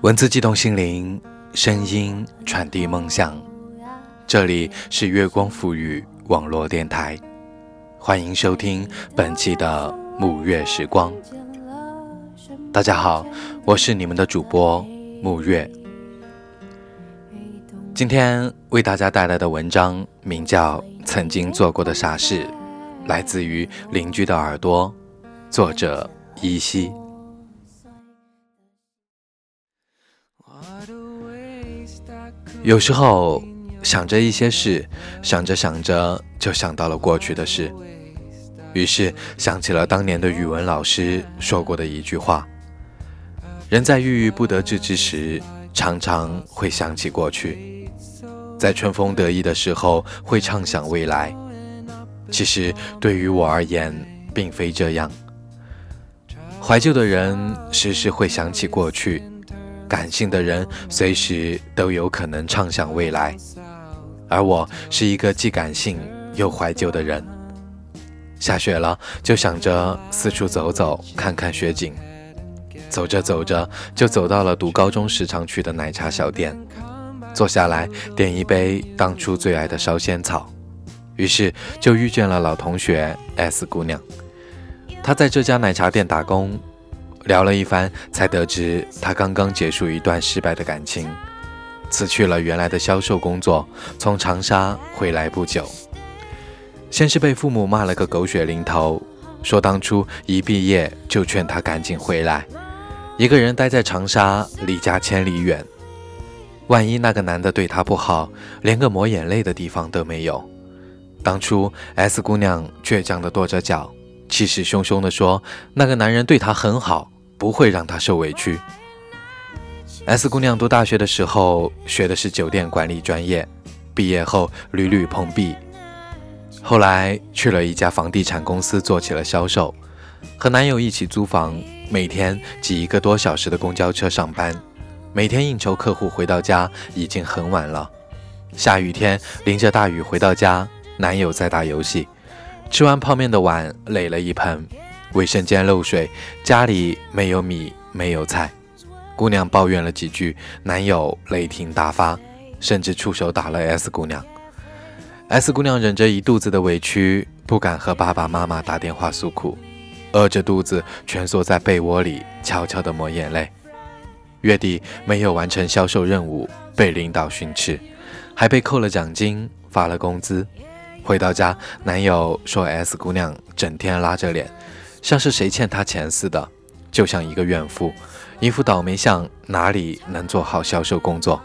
文字激动心灵，声音传递梦想。这里是月光赋予网络电台，欢迎收听本期的沐月时光。大家好，我是你们的主播沐月。今天为大家带来的文章名叫《曾经做过的傻事》，来自于邻居的耳朵，作者依稀。有时候想着一些事，想着想着就想到了过去的事，于是想起了当年的语文老师说过的一句话：人在郁郁不得志之时，常常会想起过去。在春风得意的时候，会畅想未来。其实对于我而言，并非这样。怀旧的人时时会想起过去，感性的人随时都有可能畅想未来。而我是一个既感性又怀旧的人。下雪了，就想着四处走走，看看雪景。走着走着，就走到了读高中时常去的奶茶小店。坐下来点一杯当初最爱的烧仙草，于是就遇见了老同学 S 姑娘。她在这家奶茶店打工，聊了一番，才得知他刚刚结束一段失败的感情，辞去了原来的销售工作，从长沙回来不久。先是被父母骂了个狗血淋头，说当初一毕业就劝他赶紧回来，一个人待在长沙，离家千里远。万一那个男的对她不好，连个抹眼泪的地方都没有。当初 S 姑娘倔强地跺着脚，气势汹汹地说：“那个男人对她很好，不会让她受委屈。”S 姑娘读大学的时候学的是酒店管理专业，毕业后屡屡碰壁，后来去了一家房地产公司做起了销售，和男友一起租房，每天挤一个多小时的公交车上班。每天应酬客户回到家已经很晚了，下雨天淋着大雨回到家，男友在打游戏，吃完泡面的碗垒了一盆，卫生间漏水，家里没有米没有菜，姑娘抱怨了几句，男友雷霆大发，甚至出手打了 S 姑娘。S 姑娘忍着一肚子的委屈，不敢和爸爸妈妈打电话诉苦，饿着肚子蜷缩在被窝里，悄悄地抹眼泪。月底没有完成销售任务，被领导训斥，还被扣了奖金，发了工资。回到家，男友说：“S 姑娘整天拉着脸，像是谁欠她钱似的，就像一个怨妇，一副倒霉相，哪里能做好销售工作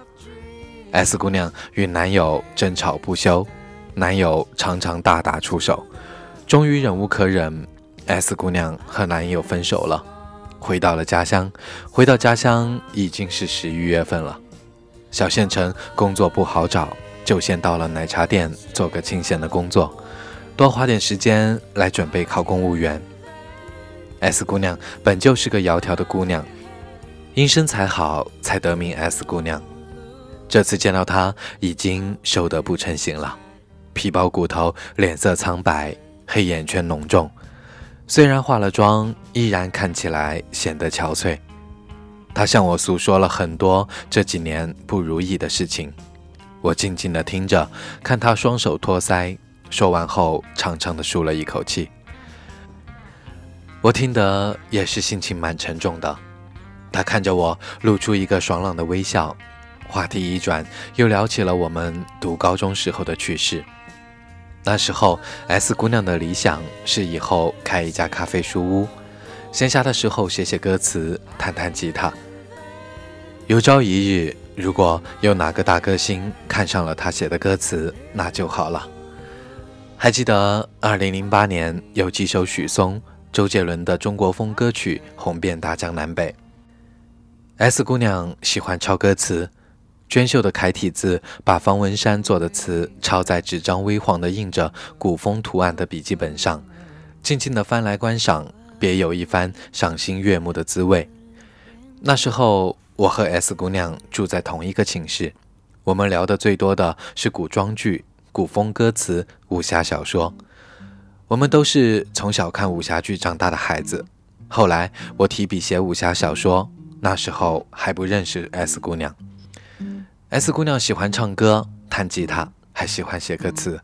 ？”S 姑娘与男友争吵不休，男友常常大打出手，终于忍无可忍，S 姑娘和男友分手了。回到了家乡，回到家乡已经是十一月份了。小县城工作不好找，就先到了奶茶店做个清闲的工作，多花点时间来准备考公务员。S 姑娘本就是个窈窕的姑娘，因身材好才得名 S 姑娘。这次见到她，已经瘦得不成形了，皮包骨头，脸色苍白，黑眼圈浓重。虽然化了妆，依然看起来显得憔悴。他向我诉说了很多这几年不如意的事情，我静静地听着，看他双手托腮，说完后长长的舒了一口气。我听得也是心情蛮沉重的。他看着我，露出一个爽朗的微笑，话题一转，又聊起了我们读高中时候的趣事。那时候，S 姑娘的理想是以后开一家咖啡书屋，闲暇的时候写写歌词，弹弹吉他。有朝一日，如果有哪个大歌星看上了她写的歌词，那就好了。还记得2008年有几首许嵩、周杰伦的中国风歌曲红遍大江南北，S 姑娘喜欢抄歌词。娟秀的楷体字，把方文山做的词抄在纸张微黄的印着古风图案的笔记本上，静静的翻来观赏，别有一番赏心悦目的滋味。那时候，我和 S 姑娘住在同一个寝室，我们聊的最多的是古装剧、古风歌词、武侠小说。我们都是从小看武侠剧长大的孩子，后来我提笔写武侠小说，那时候还不认识 S 姑娘。S 姑娘喜欢唱歌、弹吉他，还喜欢写歌词。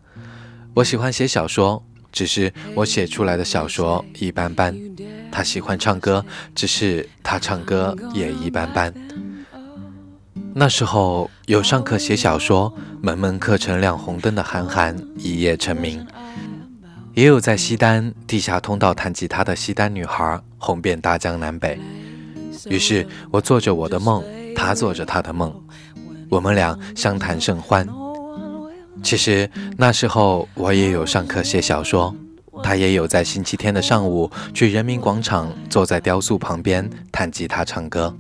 我喜欢写小说，只是我写出来的小说一般般。她喜欢唱歌，只是她唱歌也一般般。那时候有上课写小说，门门课程亮红灯的韩寒一夜成名。也有在西单地下通道弹吉他的西单女孩，红遍大江南北。于是我做着我的梦，她做着她的梦，我们俩相谈甚欢。其实那时候我也有上课写小说，她也有在星期天的上午去人民广场坐在雕塑旁边弹吉他唱歌。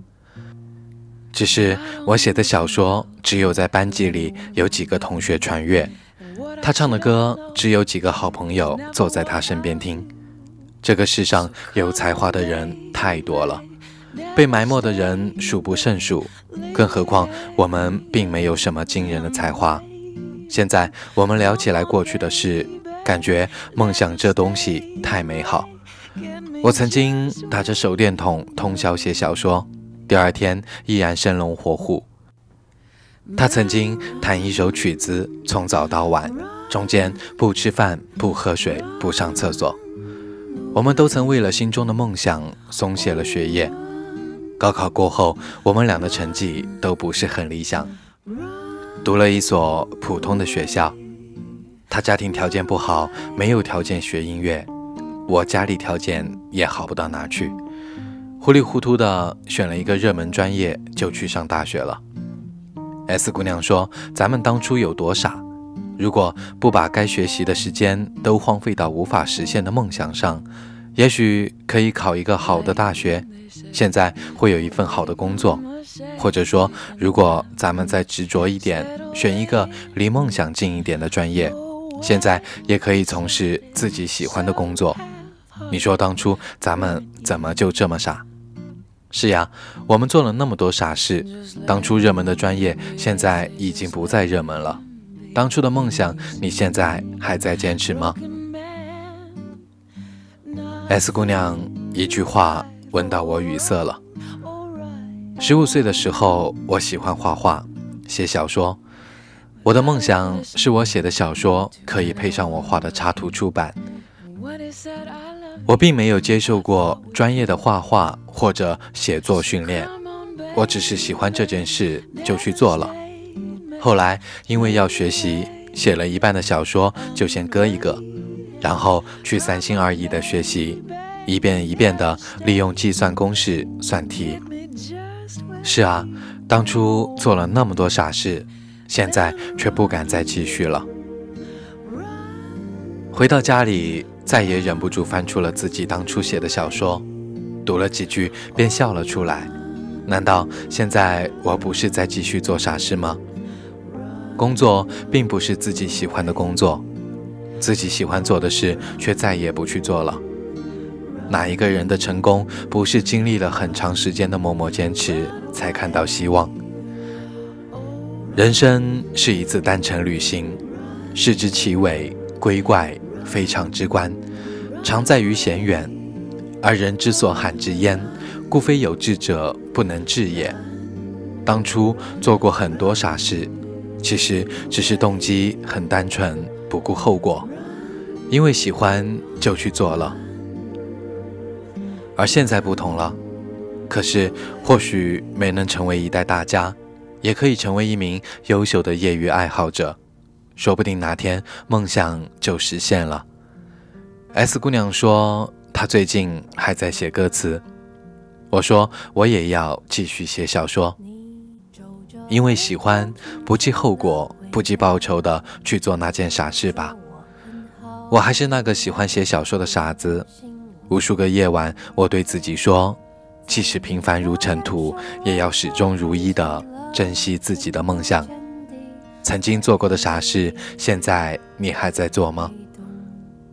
只是我写的小说只有在班级里有几个同学传阅。他唱的歌，只有几个好朋友坐在他身边听。这个世上有才华的人太多了，被埋没的人数不胜数。更何况我们并没有什么惊人的才华。现在我们聊起来过去的事，感觉梦想这东西太美好。我曾经打着手电筒通宵写小说，第二天依然生龙活虎。他曾经弹一首曲子，从早到晚，中间不吃饭、不喝水、不上厕所。我们都曾为了心中的梦想松懈了学业。高考过后，我们俩的成绩都不是很理想，读了一所普通的学校。他家庭条件不好，没有条件学音乐；我家里条件也好不到哪去，糊里糊涂的选了一个热门专业，就去上大学了。S 姑娘说：“咱们当初有多傻，如果不把该学习的时间都荒废到无法实现的梦想上，也许可以考一个好的大学，现在会有一份好的工作。或者说，如果咱们再执着一点，选一个离梦想近一点的专业，现在也可以从事自己喜欢的工作。你说当初咱们怎么就这么傻？”是呀，我们做了那么多傻事。当初热门的专业，现在已经不再热门了。当初的梦想，你现在还在坚持吗？S 姑娘一句话问到我语塞了。十五岁的时候，我喜欢画画、写小说。我的梦想是我写的小说可以配上我画的插图出版。我并没有接受过专业的画画或者写作训练，我只是喜欢这件事就去做了。后来因为要学习，写了一半的小说就先搁一个，然后去三心二意的学习，一遍一遍的利用计算公式算题。是啊，当初做了那么多傻事，现在却不敢再继续了。回到家里。再也忍不住翻出了自己当初写的小说，读了几句便笑了出来。难道现在我不是在继续做傻事吗？工作并不是自己喜欢的工作，自己喜欢做的事却再也不去做了。哪一个人的成功不是经历了很长时间的默默坚持才看到希望？人生是一次单程旅行，视之其伟归怪。非常之观，常在于险远，而人之所罕至焉，故非有志者不能至也。当初做过很多傻事，其实只是动机很单纯，不顾后果，因为喜欢就去做了。而现在不同了，可是或许没能成为一代大家，也可以成为一名优秀的业余爱好者。说不定哪天梦想就实现了。S 姑娘说她最近还在写歌词，我说我也要继续写小说，因为喜欢，不计后果、不计报酬的去做那件傻事吧。我还是那个喜欢写小说的傻子，无数个夜晚，我对自己说，即使平凡如尘土，也要始终如一的珍惜自己的梦想。曾经做过的傻事，现在你还在做吗？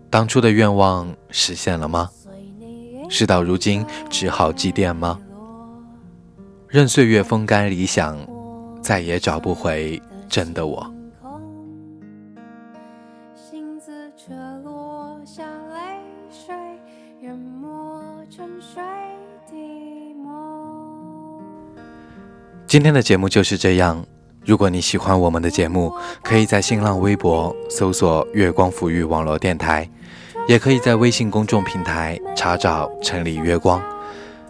当初的愿望实现了吗？事到如今只好祭奠吗？任岁月风干理想，再也找不回真的我。今天的节目就是这样。如果你喜欢我们的节目，可以在新浪微博搜索“月光抚育网络电台”，也可以在微信公众平台查找“城里月光”，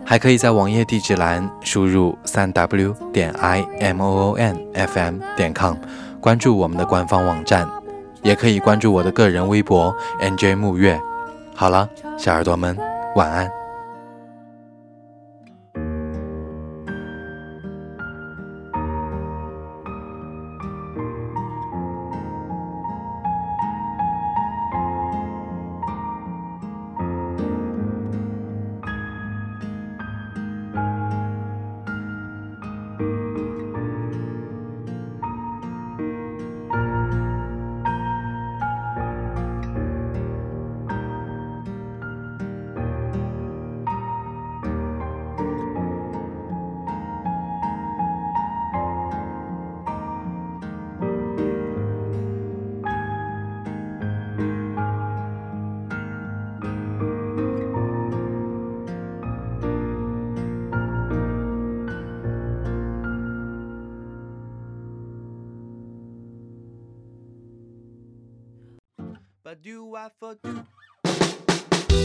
还可以在网页地址栏输入三 w 点 i m o o n f m 点 com 关注我们的官方网站，也可以关注我的个人微博 n j 木月。好了，小耳朵们，晚安。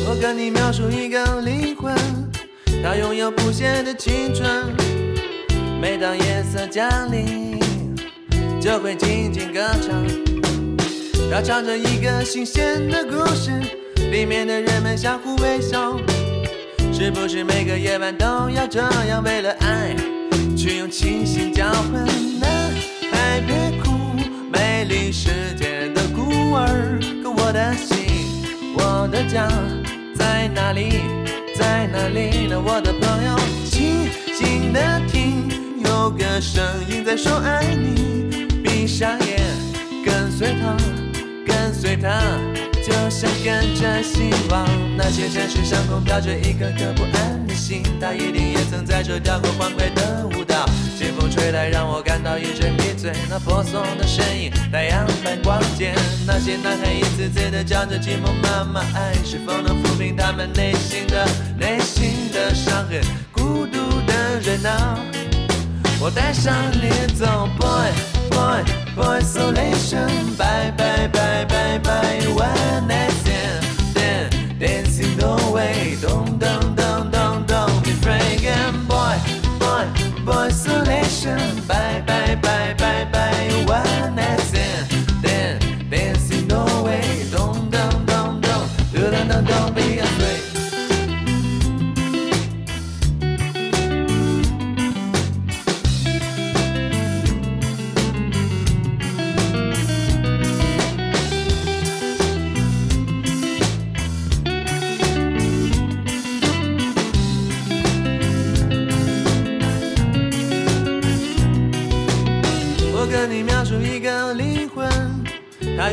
我跟你描述一个灵魂，它拥有不谢的青春。每当夜色降临，就会静静歌唱。它唱着一个新鲜的故事，里面的人们相互微笑。是不是每个夜晚都要这样，为了爱去用清醒交换？男孩别哭，美丽世界家在哪里？在哪里呢？我的朋友，静静的听，有个声音在说爱你。闭上眼，跟随他，跟随他，就像跟着希望。那些城市上空飘着一颗颗不安的心，他一定也曾在这跳过欢快的舞蹈。清风吹来，让我感到一阵迷醉。那婆娑的身影，太阳般光洁。那些男孩一次次的叫着寂寞妈妈，爱是否能抚平他们内心的内心的伤痕？孤独的人啊，我带上你走，Boy Boy Boy Isolation，Bye Bye Bye Bye Bye，One Night Stand，Dancing No Way，Don't Don't Don't Don't Don't Be Afraid，Boy Boy Boy isolation bye Bye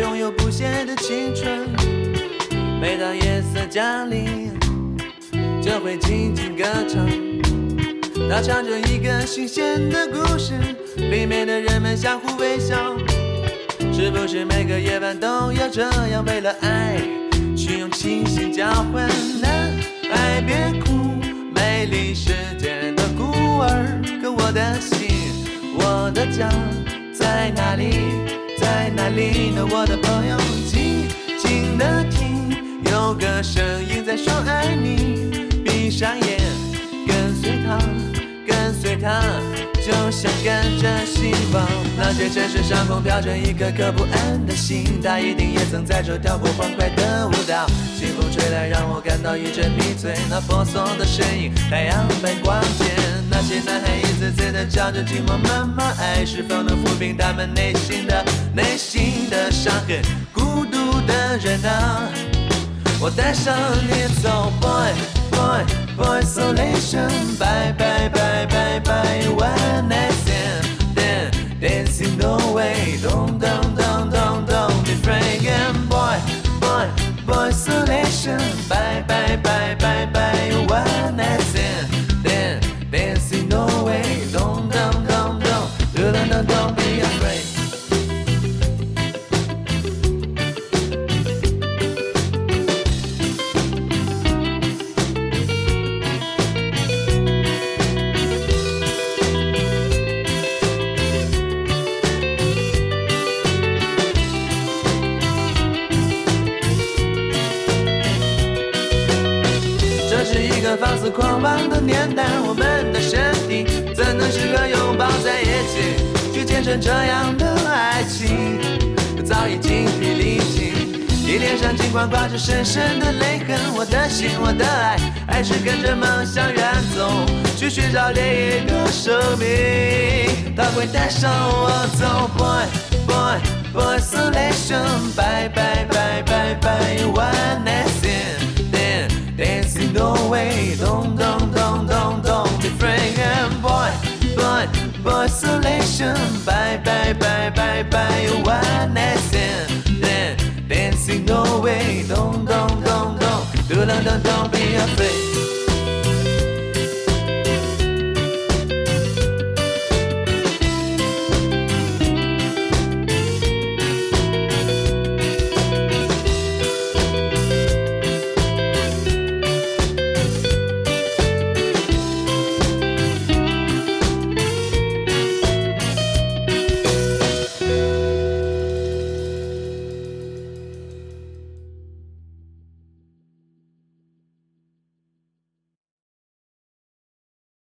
拥有不谢的青春。每当夜色降临，就会静静歌唱。它唱着一个新鲜的故事，里面的人们相互微笑。是不是每个夜晚都要这样，为了爱去用清醒交换？男孩别哭，美丽世界的孤儿。可我的心，我的家在哪里？在哪里呢？我的朋友，静静的听，有个声音在说爱你。闭上眼，跟随他，跟随他，就像跟着希望。那些城市上空飘着一颗颗不安的心，他一定也曾在这跳过欢快的舞蹈。清风吹来，让我感到一阵迷醉。那婆娑的身影，太阳般光洁。那些男孩一次次的叫着寂寞妈妈，爱是否能抚平他们内心的内心的伤痕？孤独的人啊，我带上你走，boy boy boy isolation，bye bye bye bye bye，one night stand，dancing no way，don't don't don't don't don't be afraid，boy boy boy isolation，bye bye bye bye bye，one night 这样的爱情？早已精疲力尽，你脸上尽管挂着深深的泪痕，我的心，我的爱，还是跟着梦想远走，去寻找另一个生命，它会带上我走。Boy boy boy isolation，拜拜拜拜拜，one night stand，dancing no way，don't don't don't don't don't be afraid。Boy boy isolation，拜拜拜拜拜，one night stand，dancing no way，don't don't don't don't，don't don't don't be afraid。